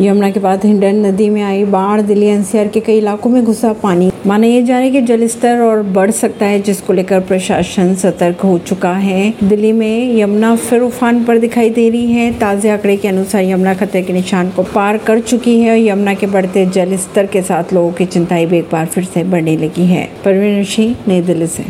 यमुना के बाद हिंडन नदी में आई बाढ़, दिल्ली, एनसीआर के कई इलाकों में घुसा पानी। माना यह जा रहा है कि जल स्तर और बढ़ सकता है, जिसको लेकर प्रशासन सतर्क हो चुका है। दिल्ली में यमुना फिर उफान पर दिखाई दे रही है। ताजे आंकड़े के अनुसार यमुना खतरे के निशान को पार कर चुकी है और यमुना के बढ़ते जल स्तर के साथ लोगों की चिंताएँ भी एक बार फिर से बढ़ने लगी है। परवीन सिंह नई दिल्ली से।